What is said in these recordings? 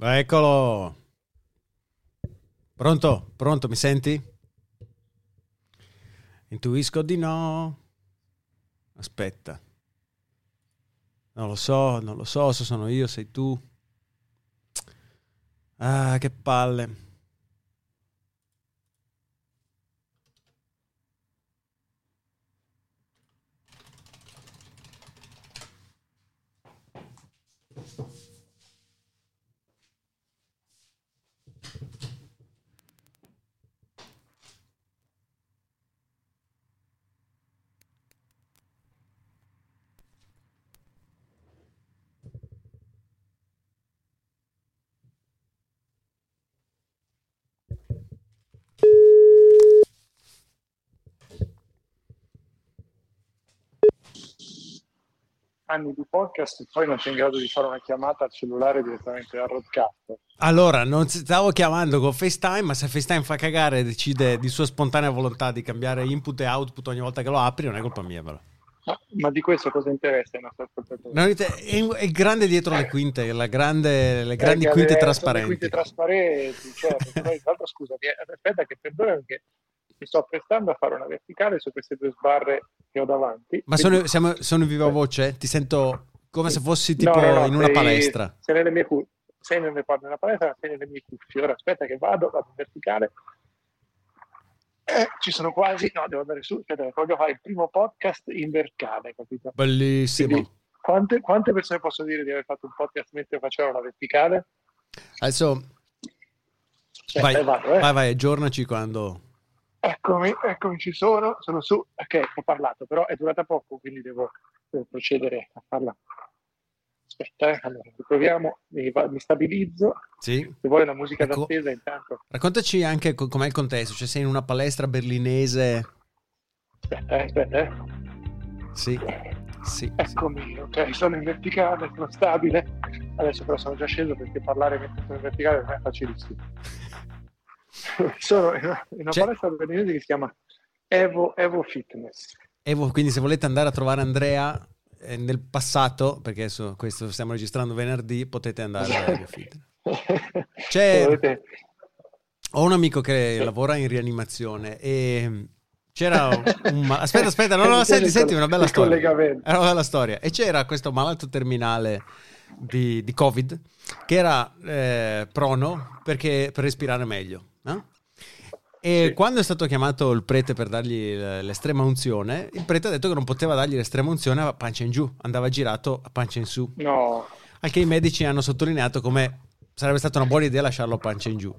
Eccolo. Pronto? Pronto? Mi senti? Intuisco di no. Aspetta. Non lo so, non lo so se sono io, sei tu. Ah, che palle. Anni di podcast e poi non sei in grado di fare una chiamata al cellulare direttamente dal roadcast. Allora, non stavo chiamando con FaceTime, ma se FaceTime fa cagare e decide di sua spontanea volontà di cambiare input e output ogni volta che lo apri, non è colpa mia, però. Ma, ma di questo cosa interessa ai nostri ascoltatori? È, il grande dietro le quinte, la grande, le grandi eh, quinte trasparenti. Le quinte trasparenti, certo. Poi, scusa, aspetta che perdonami che mi sto prestando a fare una verticale su queste due sbarre che ho davanti. Ma sono, siamo, sono in viva voce? Ti sento come se fossi tipo no, no, no, in una sei, palestra. Sei nelle mie cuffie. Sei nelle, nella palestra, sei nelle mie cuffie. Ora aspetta che vado, vado in verticale. Eh, ci sono quasi, no, devo andare su, aspetta, voglio fare il primo podcast in verticale, capito? Bellissimo. Quindi, quante, quante, persone posso dire di aver fatto un podcast mentre facevo la verticale? Adesso, cioè, vai, vado, eh. vai, vai, aggiornaci quando Eccomi, eccomi, ci sono, sono su. Ok, ho parlato, però è durata poco, quindi devo, devo procedere a farla. Aspetta, eh. allora, riproviamo, mi, mi, stabilizzo. Sì. Se vuoi la musica ecco, d'attesa intanto. Raccontaci anche com'è il contesto, cioè sei in una palestra berlinese. Aspetta, eh, aspetta, eh. Sì. Sì, Eccomi, sì. ok, sono in verticale, sono stabile. Adesso però sono già sceso perché parlare mentre sono in verticale non è facilissimo. sono in una, in una palestra berlinese che si chiama Evo, Evo Fitness. Evo, quindi se volete andare a trovare Andrea eh, nel passato, perché adesso questo stiamo registrando venerdì, potete andare a Evo Fitness. C'è... Ho un amico che sì. lavora in rianimazione e c'era un... Aspetta, aspetta, no, no, senti, senti, una bella storia. Era una bella storia. E c'era questo malato terminale di, di Covid che era eh, prono perché, per respirare meglio. No? E sì. quando è stato chiamato il prete per dargli l'estrema unzione, il prete ha detto che non poteva dargli l'estrema unzione a pancia in giù, andava girato a pancia in su. No. Al che i medici hanno sottolineato come sarebbe stata una buona idea lasciarlo a pancia in giù.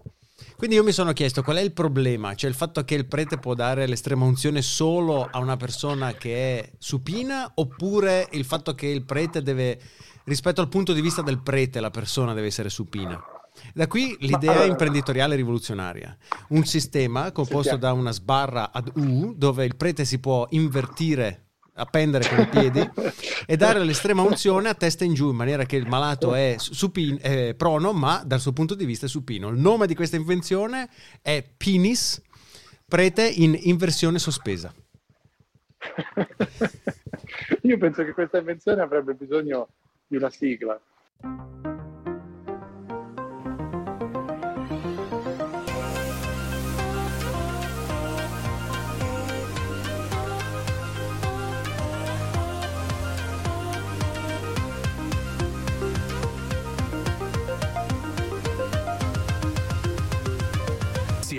Quindi io mi sono chiesto qual è il problema, cioè il fatto che il prete può dare l'estrema unzione solo a una persona che è supina oppure il fatto che il prete deve, rispetto al punto di vista del prete, la persona deve essere supina. Da qui l'idea allora... imprenditoriale rivoluzionaria, un sistema composto da una sbarra ad U dove il prete si può invertire appendere con i piedi e dare l'estrema unzione a testa in giù in maniera che il malato è, supin, è prono ma dal suo punto di vista è supino. Il nome di questa invenzione è Pinis, prete in inversione sospesa. Io penso che questa invenzione avrebbe bisogno di una sigla.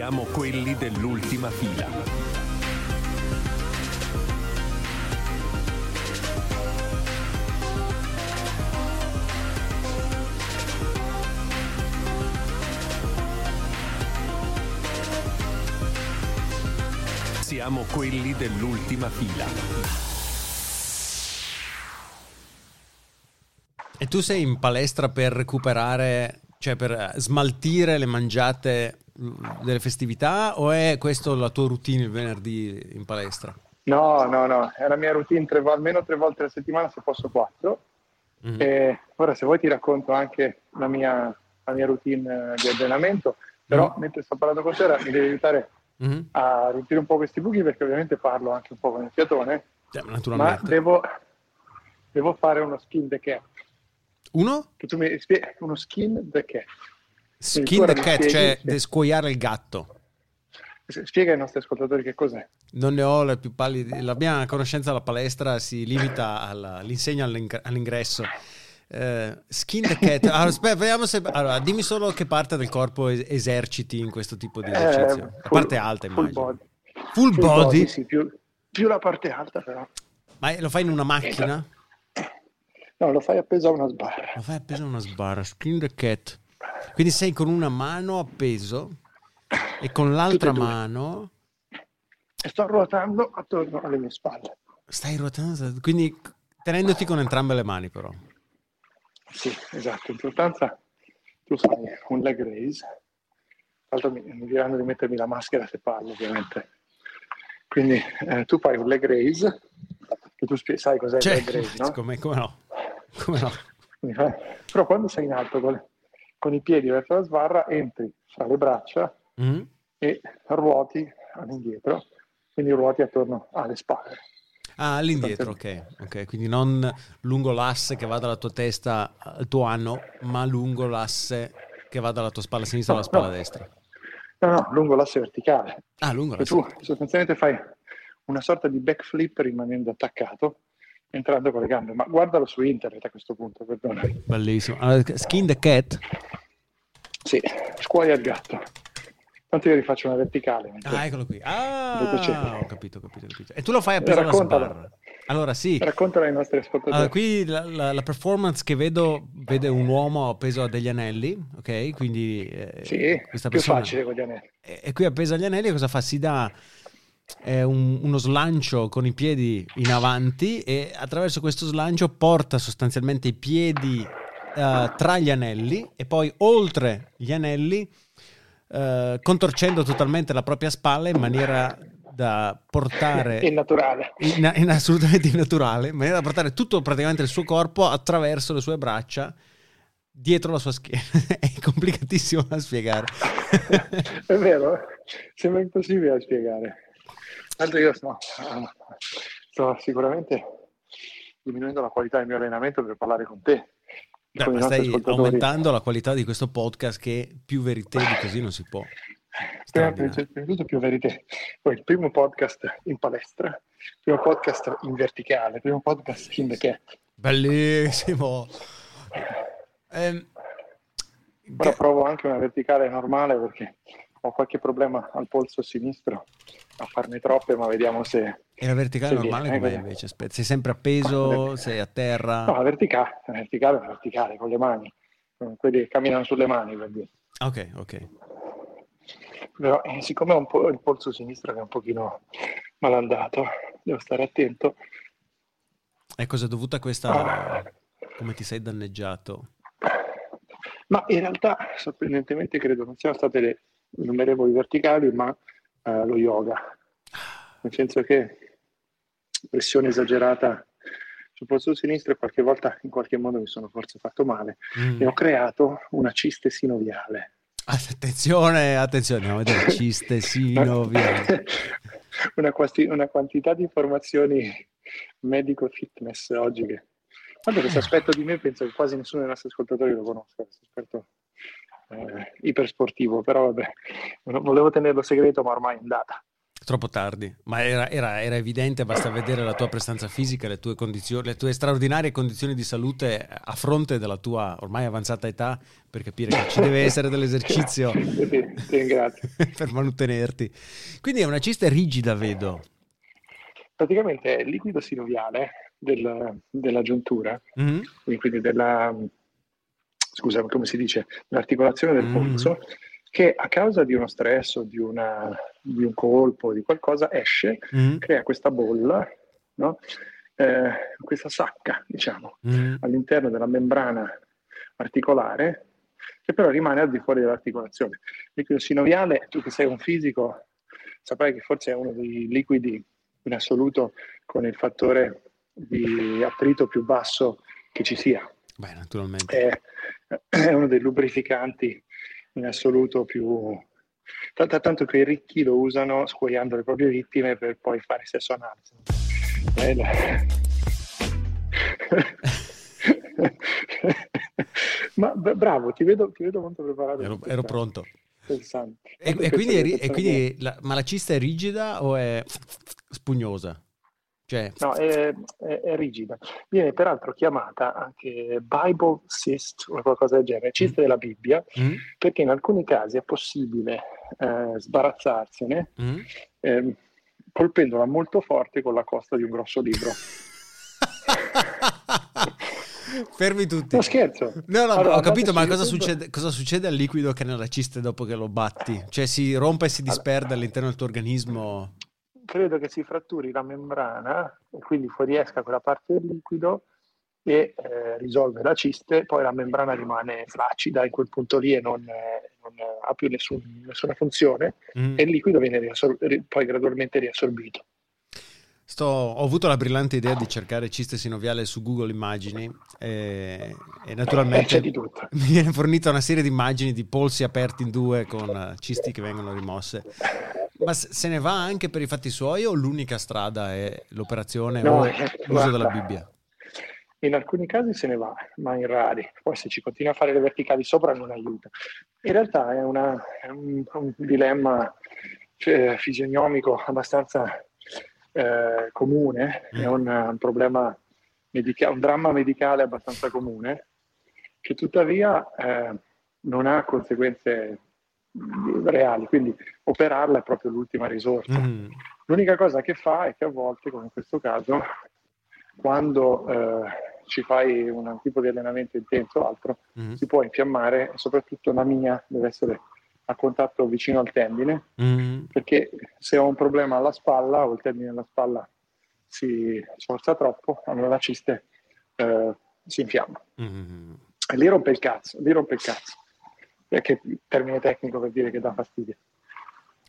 Siamo quelli dell'ultima fila. Siamo quelli dell'ultima fila. E tu sei in palestra per recuperare, cioè per smaltire le mangiate delle festività o è questo la tua routine il venerdì in palestra? No, no, no, è la mia routine tre, almeno tre volte alla settimana, se posso quattro. Mm-hmm. E ora se vuoi ti racconto anche la mia, la mia routine di allenamento, però mm-hmm. mentre sto parlando con te mi devi aiutare mm-hmm. a riempire un po' questi buchi perché ovviamente parlo anche un po' con il fiatone, yeah, ma devo, devo, fare uno skill decap. Uno? Che tu mi spieghi, uno skin the cat. Skin the cat, cioè scuoiare il gatto. Spiega ai nostri ascoltatori che cos'è. Non ne ho le più pallide. La mia conoscenza alla palestra si limita all'insegna all'ingresso. Uh, skin the cat. Allora, aspetta, vediamo se. Allora, dimmi solo che parte del corpo eserciti in questo tipo di esercizio. Eh, la parte alta, immagino. Full body. Full, full body? body sì, più, più, la parte alta, però. Ma lo fai in una macchina? No, lo fai appeso a una sbarra. Lo fai appeso a una sbarra. Skin the cat. Quindi sei con una mano appeso e con l'altra mano... E sto ruotando attorno alle mie spalle. Stai ruotando, quindi tenendoti con entrambe le mani però. Sì, esatto. In sostanza tu fai un leg raise. Tra l'altro mi, mi diranno di mettermi la maschera se parlo, ovviamente. Quindi eh, tu fai un leg raise, che tu sai cos'è cioè, il leg raise, no? Come, come no? Come no? Però quando sei in alto con, con i piedi verso la sbarra, entri fra le braccia mm. e ruoti all'indietro, quindi ruoti attorno alle spalle. Ah, all'indietro, ok, ok, quindi non lungo l'asse che va dalla tua testa al tuo anno, ma lungo l'asse che va dalla tua spalla sinistra no, alla spalla no. destra. No, no, lungo l'asse verticale. Ah, lungo l'asse. Tu sostanzialmente fai una sorta di backflip rimanendo attaccato, entrando con le gambe. Ma guardalo su internet a questo punto, perdona. Bellissimo. Allora, skin the cat? Sì, scuoia il gatto. Tanto io rifaccio una verticale. Ah, eccolo qui. Ah, ho capito, ho capito, ho capito. E tu lo fai appeso alla sbarra. Allora, sì. Raccontala ai nostri ascoltatori. Allora, qui la, la, la, performance che vedo vede un uomo appeso a degli anelli, ok? Quindi... Eh, sì, questa più persona... facile con gli anelli. E, e, qui appeso agli anelli cosa fa? Si dà un, uno slancio con i piedi in avanti e attraverso questo slancio porta sostanzialmente i piedi uh, tra gli anelli e poi oltre gli anelli uh, contorcendo totalmente la propria spalla in maniera da portare innaturale in, in assolutamente innaturale in maniera da portare tutto praticamente il suo corpo attraverso le sue braccia dietro la sua schiena. È complicatissimo da spiegare. È vero sembra impossibile da spiegare tanto io sto, sto sicuramente diminuendo la qualità del mio allenamento per parlare con te Beh, ma stai aumentando la qualità di questo podcast che più verità di così non si può. Prima, di tutto più verità. Poi il primo podcast in palestra, il primo podcast in verticale, il primo podcast in the cat. Bellissimo. Eh, Ora provo anche una verticale normale perché ho qualche problema al polso sinistro a farne troppe, ma vediamo se. E la verticale normale come invece? Aspetta, sei sempre appeso, sei a terra? No, la verticale, la verticale è verticale, con le mani, quelli che camminano sulle mani per dire. Ok, ok. Però eh, siccome ho un po' il polso sinistro che è un pochino malandato, devo stare attento. E cosa è dovuta a questa... Ah. come ti sei danneggiato? Ma in realtà, sorprendentemente, credo non siano state le innumerevoli verticali, ma eh, lo yoga. Nel senso che pressione esagerata sul polso sinistro e qualche volta in qualche modo mi sono forse fatto male mm. e ho creato una ciste sinoviale. Attenzione, attenzione, vedere ciste sinoviale. una, quasti, una quantità di informazioni medico fitness oggi che... Quando questo aspetto di me penso che quasi nessuno dei nostri ascoltatori lo conosca, questo aspetto eh, ipersportivo, però vabbè, volevo tenerlo segreto, ma ormai è andata. Troppo tardi, ma era, era, era, evidente, basta vedere la tua prestanza fisica, le tue, condizioni, le tue straordinarie condizioni di salute a fronte della tua ormai avanzata età per capire che ci deve essere dell'esercizio per mantenerti. Quindi è una cista rigida, vedo. Praticamente è il liquido sinoviale del, della giuntura, mm-hmm. quindi della, scusa, come si dice, l'articolazione del mm. polso, mm. che a causa di uno stress o di, una, di un colpo, di qualcosa, esce, mm. crea questa bolla, no? eh, questa sacca, diciamo, mm. all'interno della membrana articolare, che però rimane al di fuori dell'articolazione. Il liquido sinoviale, tu che sei un fisico, saprai che forse è uno dei liquidi in assoluto con il fattore di attrito più basso che ci sia. Beh, naturalmente. È, è uno dei lubrificanti in assoluto più... T- tanto che i ricchi lo usano scuoiando le proprie vittime per poi fare sesso anale. Ma bravo, ti vedo, ti vedo molto preparato. Ero, ero pronto. E, e quindi, è, e quindi la, ma la cista è rigida o è spugnosa? Cioè... No, è, è, è, rigida. Viene peraltro chiamata anche Bible cyst o qualcosa del genere, cista mm. della Bibbia, mm. perché in alcuni casi è possibile eh, sbarazzarsene mm. eh, colpendola molto forte con la costa di un grosso libro. Fermi tutti. No, scherzo. No, no, allora, ho capito, ma cosa succede, cosa succede, al liquido che nella ciste dopo che lo batti? Cioè si rompe e si disperde all'interno del tuo organismo? Credo che si fratturi la membrana e quindi fuoriesca quella parte del liquido e eh, risolve la ciste, poi la membrana rimane flaccida in quel punto lì e non, eh, non ha più nessun, nessuna funzione mm. e il liquido viene riassor- poi gradualmente riassorbito. Sto, ho avuto la brillante idea di cercare ciste sinoviale su Google Immagini e, e naturalmente mi viene fornita una serie di immagini di polsi aperti in due con cisti che vengono rimosse. Ma se ne va anche per i fatti suoi o l'unica strada è l'operazione no, o eh, l'uso guarda, della Bibbia? In alcuni casi se ne va, ma in rari. Poi se ci continua a fare le verticali sopra non aiuta. In realtà è, una, è un, un, dilemma cioè, fisionomico abbastanza eh, comune, è mm. un, un problema medica- un dramma medicale abbastanza comune, che tuttavia eh, non ha conseguenze reali, quindi operarla è proprio l'ultima risorsa. Mm. L'unica cosa che fa è che a volte, come in questo caso, quando eh, ci fai un tipo di allenamento intenso o altro, mm. si può infiammare, soprattutto la mia deve essere a contatto vicino al tendine, mm. perché se ho un problema alla spalla o il tendine alla spalla si sforza troppo, allora la ciste eh, si infiamma. Mm. E lì rompe il cazzo, lì rompe il cazzo. Che termine tecnico per dire che dà fastidio.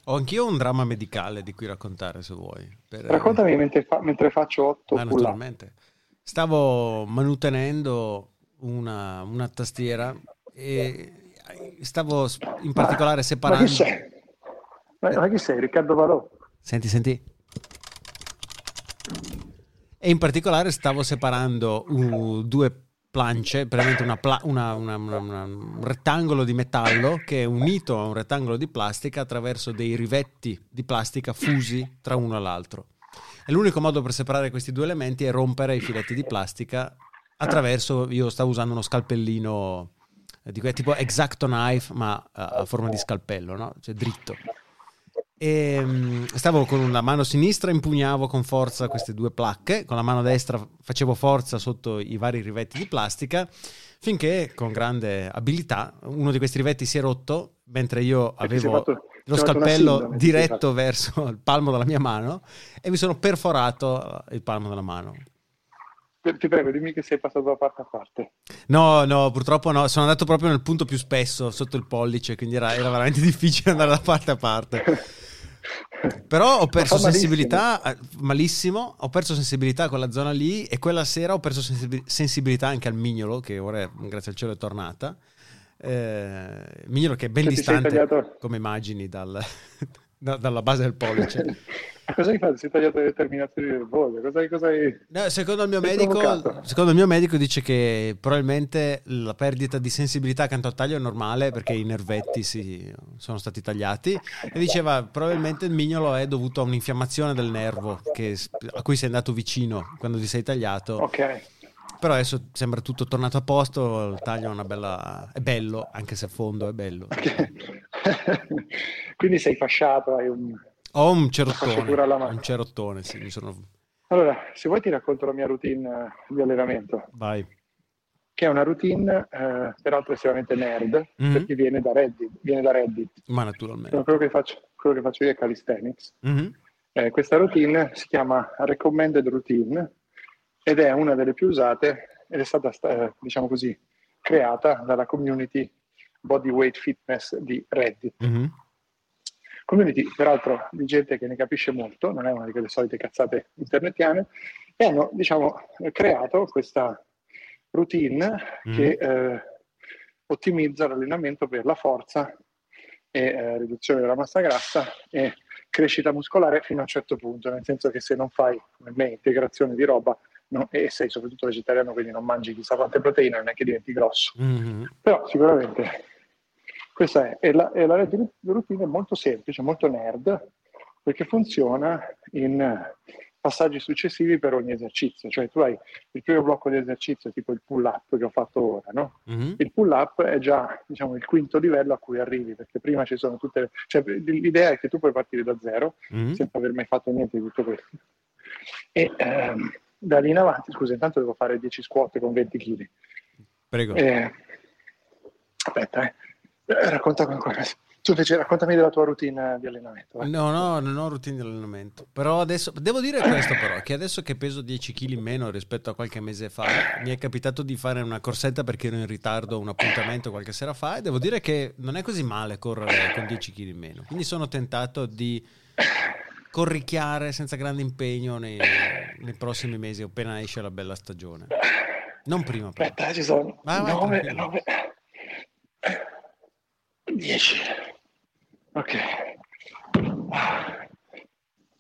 Ho anch'io un dramma medicale di cui raccontare se vuoi. Per... Raccontami mentre, fa, mentre faccio otto ah, naturalmente. Stavo manutenendo una, una tastiera e stavo in particolare separando... Ma chi sei? Ma, ma chi sei? Riccardo Valò? Senti, senti. E in particolare stavo separando uh, due plance, praticamente una pla- una, una, un rettangolo di metallo che è unito a un rettangolo di plastica attraverso dei rivetti di plastica fusi tra uno e l'altro. E l'unico modo per separare questi due elementi è rompere i filetti di plastica attraverso, io stavo usando uno scalpellino di tipo exacto knife ma a forma di scalpello, no? cioè dritto. E um, stavo con la mano sinistra, impugnavo con forza queste due placche, con la mano destra facevo forza sotto i vari rivetti di plastica, finché con grande abilità uno di questi rivetti si è rotto, mentre io avevo fatto, lo scalpello diretto verso il palmo della mia mano e mi sono perforato il palmo della mano. Ti prego, dimmi che sei passato da parte a parte. No, no, purtroppo no. Sono andato proprio nel punto più spesso, sotto il pollice, quindi era, era veramente difficile andare da parte a parte. Però ho perso sensibilità malissimo. malissimo. ho perso sensibilità a quella zona lì e quella sera ho perso sensibilità anche al mignolo, che ora grazie al cielo è tornata. Eh, mignolo che è ben cioè, distante come immagini dal, da, dalla base del pollice. cosa hai fatto? Si è tagliato le terminazioni del voglio? Cosa, cosa hai... no, secondo, il mio medico, secondo il mio medico dice che probabilmente la perdita di sensibilità accanto al taglio è normale perché i nervetti si, sono stati tagliati e diceva probabilmente il mignolo è dovuto a un'infiammazione del nervo che, a cui sei andato vicino quando ti sei tagliato. Ok. Però adesso sembra tutto tornato a posto, il taglio è una bella... è bello, anche se a fondo è bello. Okay. Quindi sei fasciato, hai un... Ho un cerottone, un cerottone, sì, sono... Allora, se vuoi ti racconto la mia routine eh, di allenamento. Vai. Che è una routine, eh, peraltro estremamente nerd, mm-hmm. perché viene da Reddit. Viene da Reddit. Ma naturalmente. Quello che faccio, quello che faccio io è calisthenics. Mm-hmm. Eh, questa routine si chiama Recommended Routine ed è una delle più usate ed è stata, eh, diciamo così, creata dalla community Bodyweight Fitness di Reddit. Mm-hmm community, peraltro di gente che ne capisce molto, non è una di quelle solite cazzate internetiane, e hanno diciamo, creato questa routine mm. che eh, ottimizza l'allenamento per la forza e eh, riduzione della massa grassa e crescita muscolare fino a un certo punto, nel senso che se non fai come me integrazione di roba no? e sei soprattutto vegetariano, quindi non mangi chissà quante proteine, non è che diventi grosso. Mm-hmm. Però sicuramente questa è, e la, e la routine è molto semplice, molto nerd, perché funziona in passaggi successivi per ogni esercizio, cioè tu hai il primo blocco di esercizio tipo il pull up che ho fatto ora, no? Mm-hmm. Il pull up è già diciamo il quinto livello a cui arrivi, perché prima ci sono tutte le... cioè l'idea è che tu puoi partire da zero mm-hmm. senza aver mai fatto niente di tutto questo. E ehm, da lì in avanti, scusa, intanto devo fare 10 squat con 20 kg. Prego. Eh, aspetta, eh. Racconta qualcosa. Tu invece raccontami della tua routine di allenamento. Vai. No, no, non ho routine di allenamento. Però adesso, devo dire questo però, che adesso che peso 10 kg in meno rispetto a qualche mese fa, mi è capitato di fare una corsetta perché ero in ritardo a un appuntamento qualche sera fa e devo dire che non è così male correre con 10 kg in meno. Quindi sono tentato di corricchiare senza grande impegno nei, nei prossimi mesi, appena esce la bella stagione. Non prima però. Aspetta, ci sono 9, 9, 10. Ok.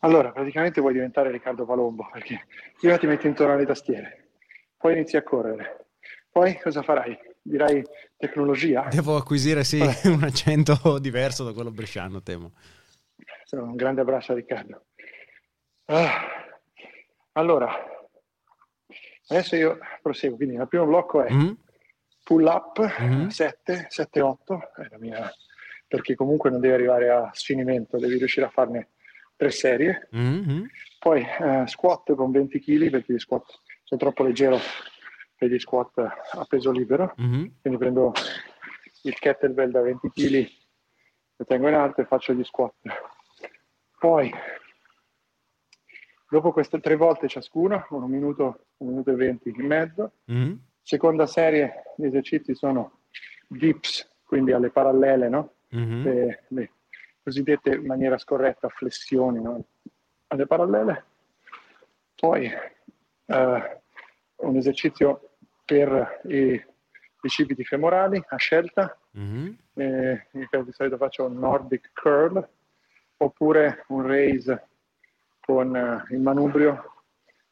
Allora, praticamente vuoi diventare Riccardo Palombo, perché prima ti metti intorno alle tastiere, poi inizi a correre, poi cosa farai? Dirai tecnologia? Devo acquisire, sì, un accento diverso da quello bresciano, temo. Un grande abbraccio a Riccardo. Ah. Allora, adesso io proseguo, quindi il primo blocco è mm-hmm. Pull up mm-hmm. 7, 7, 8, è la mia perché comunque non devi arrivare a sfinimento, devi riuscire a farne tre serie. Mm-hmm. Poi eh, squat con 20 kg perché gli squat sono troppo leggero per gli squat a peso libero, mm-hmm. quindi prendo il kettlebell da 20 kg, lo tengo in alto e faccio gli squat. Poi, dopo queste tre volte ciascuna, un minuto, un minuto e 20 in mezzo, mm-hmm. Seconda serie di esercizi sono dips, quindi alle parallele, no? mm-hmm. le, le, cosiddette in maniera scorretta flessioni no? alle parallele. Poi eh, un esercizio per i bicipiti femorali a scelta. Mm-hmm. Eh, di solito faccio un Nordic curl oppure un raise con uh, il manubrio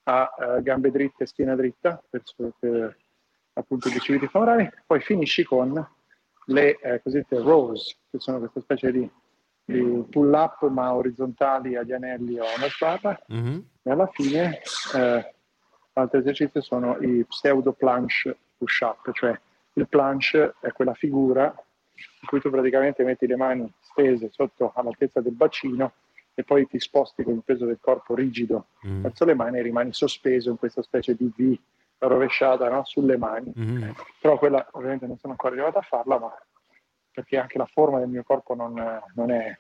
a uh, gambe dritte e schiena dritta per, per appunto i bicipiti femorali. Poi finisci con le eh, cosiddette rows, che sono questa specie di, di pull up ma orizzontali agli anelli o a una sbarra, mm-hmm. e alla fine eh, l'altro esercizio sono i pseudo planche push up, cioè il planche è quella figura in cui tu praticamente metti le mani stese sotto all'altezza del bacino e poi ti sposti con il peso del corpo rigido mm. verso le mani e rimani sospeso in questa specie di V rovesciata no? sulle mani. Mm-hmm. Però quella ovviamente non sono ancora arrivato a farla, ma perché anche la forma del mio corpo non, non è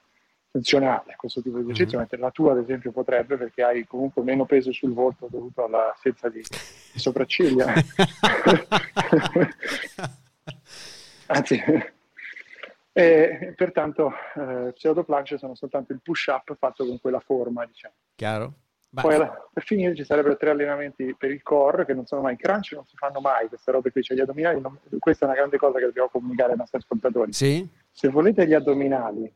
funzionale a questo tipo di esercizio, mm-hmm. mentre la tua ad esempio potrebbe perché hai comunque meno peso sul volto dovuto all'assenza di, di sopracciglia. Anzi, e pertanto eh, pseudo planche sono soltanto il push up fatto con quella forma, diciamo. Chiaro. Beh. Poi per finire ci sarebbero tre allenamenti per il core che non sono mai crunch, non si fanno mai queste robe qui, cioè gli addominali, non, questa è una grande cosa che dobbiamo comunicare ai nostri ascoltatori. Sì. Se volete gli addominali,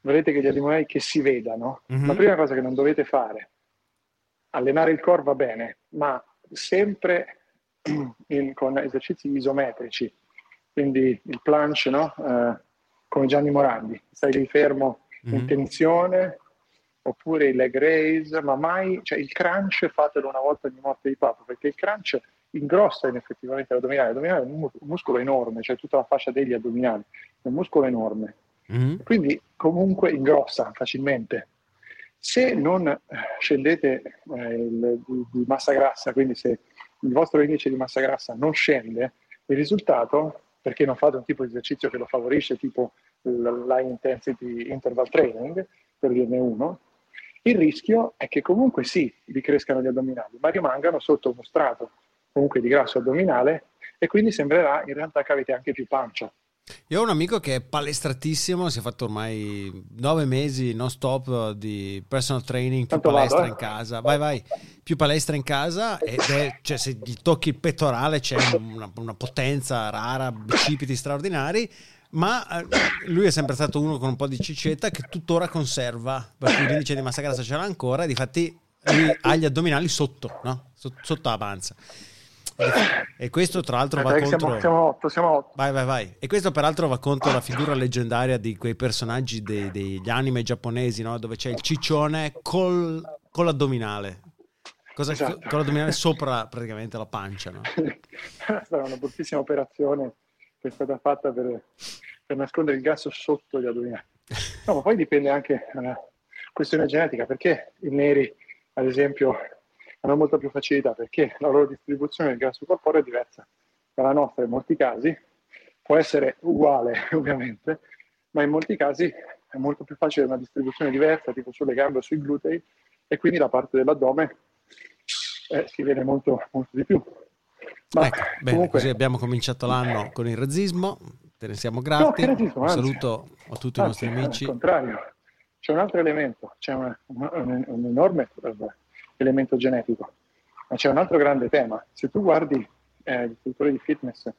volete che gli addominali che si vedano, mm-hmm. la prima cosa che non dovete fare, allenare il core va bene, ma sempre in, con esercizi isometrici, quindi il planche, no? Eh, come Gianni Morandi, stai lì fermo mm-hmm. in tensione, oppure il leg raise, ma mai, cioè il crunch fatelo una volta ogni morte di papo, perché il crunch ingrossa in effettivamente l'addominale, l'addominale è un, muscolo enorme, cioè tutta la fascia degli addominali, è un muscolo enorme, mm-hmm. quindi comunque ingrossa facilmente. Se non eh, scendete eh, il, di massa grassa, quindi se il vostro indice di massa grassa non scende, il risultato, perché non fate un tipo di esercizio che lo favorisce, tipo l'high intensity interval training, per dirne uno, il rischio è che comunque sì, vi crescano gli addominali, ma rimangano sotto uno strato comunque di grasso addominale e quindi sembrerà in realtà che avete anche più pancia. Io ho un amico che è palestratissimo, si è fatto ormai nove mesi non stop di personal training, più Tanto palestra vado, eh? in casa. Vai, vai, più palestra in casa ed è, cioè, se gli tocchi il pettorale c'è una, una potenza rara, bicipiti straordinari ma eh, lui è sempre stato uno con un po' di cicetta che tuttora conserva, per cui l'indice di massa grassa ce l'ha ancora, difatti lui ha gli addominali sotto, no? sotto la panza. E questo tra l'altro va contro... Siamo, siamo otto, siamo otto. Vai, vai, vai. E questo peraltro va contro la figura leggendaria di quei personaggi dei, degli anime giapponesi, no? Dove c'è il ciccione col, con l'addominale. Cosa, esatto. Con l'addominale sopra praticamente la pancia, no? è stata una bruttissima operazione che è stata fatta per, per nascondere il grasso sotto gli addominali. No, ma poi dipende anche dalla questione genetica, perché i neri, ad esempio, hanno molta più facilità perché la loro distribuzione del grasso corporeo è diversa dalla nostra in molti casi, può essere uguale ovviamente, ma in molti casi è molto più facile una distribuzione diversa, tipo sulle gambe o sui glutei, e quindi la parte dell'addome eh, si vede molto, molto di più. Ma ecco, bene, comunque... così abbiamo cominciato l'anno con il razzismo, te ne siamo grati. No, razzismo, saluto a tutti anzi, i nostri amici. Al contrario, c'è un altro elemento, c'è un, un, un enorme elemento genetico. Ma c'è un altro grande tema. Se tu guardi eh, gli istruttori di fitness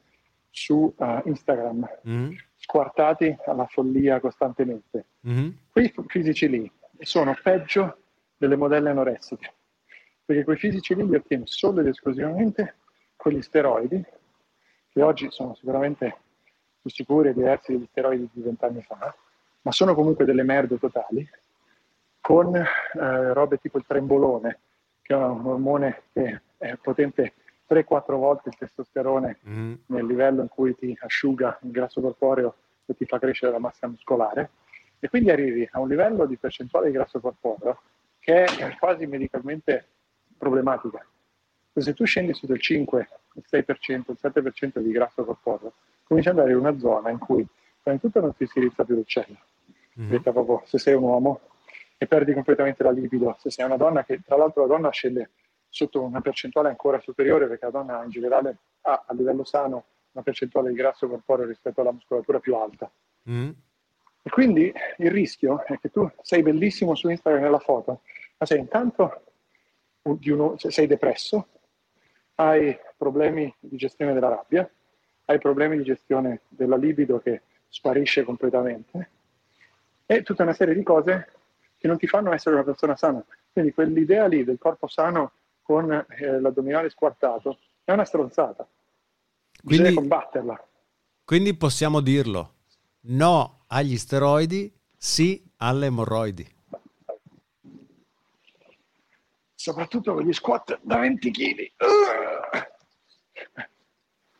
su uh, Instagram, mm-hmm. squartati alla follia costantemente, mm-hmm. quei fisici lì sono peggio delle modelle anoressiche, perché quei fisici lì li ottieni solo ed esclusivamente con gli steroidi, che oggi sono sicuramente più sicuri e diversi degli steroidi di vent'anni fa, ma sono comunque delle merde totali, con eh, robe tipo il trembolone, che è un ormone che è potente 3-4 volte il testosterone mm. nel livello in cui ti asciuga il grasso corporeo e ti fa crescere la massa muscolare. E quindi arrivi a un livello di percentuale di grasso corporeo che è quasi medicalmente problematica. Se tu scendi su del 5, il 6%, il 7% di grasso corporeo, cominci ad andare in una zona in cui prima di tutto non ti si rizza più l'uccello. Mm. proprio, se sei un uomo, e perdi completamente la libido. Se sei una donna, che tra l'altro la donna scende sotto una percentuale ancora superiore, perché la donna in generale ha a livello sano una percentuale di grasso corporeo rispetto alla muscolatura più alta. Mm. E quindi il rischio è che tu sei bellissimo su Instagram nella foto, ma sei intanto uno, sei depresso, hai problemi di gestione della rabbia, hai problemi di gestione della libido che sparisce completamente e tutta una serie di cose che non ti fanno essere una persona sana. Quindi quell'idea lì del corpo sano con eh, l'addominale squartato è una stronzata. Bisogna quindi, combatterla. Quindi possiamo dirlo, no agli steroidi, sì alle emorroidi. Soprattutto con gli squat da 20 kg.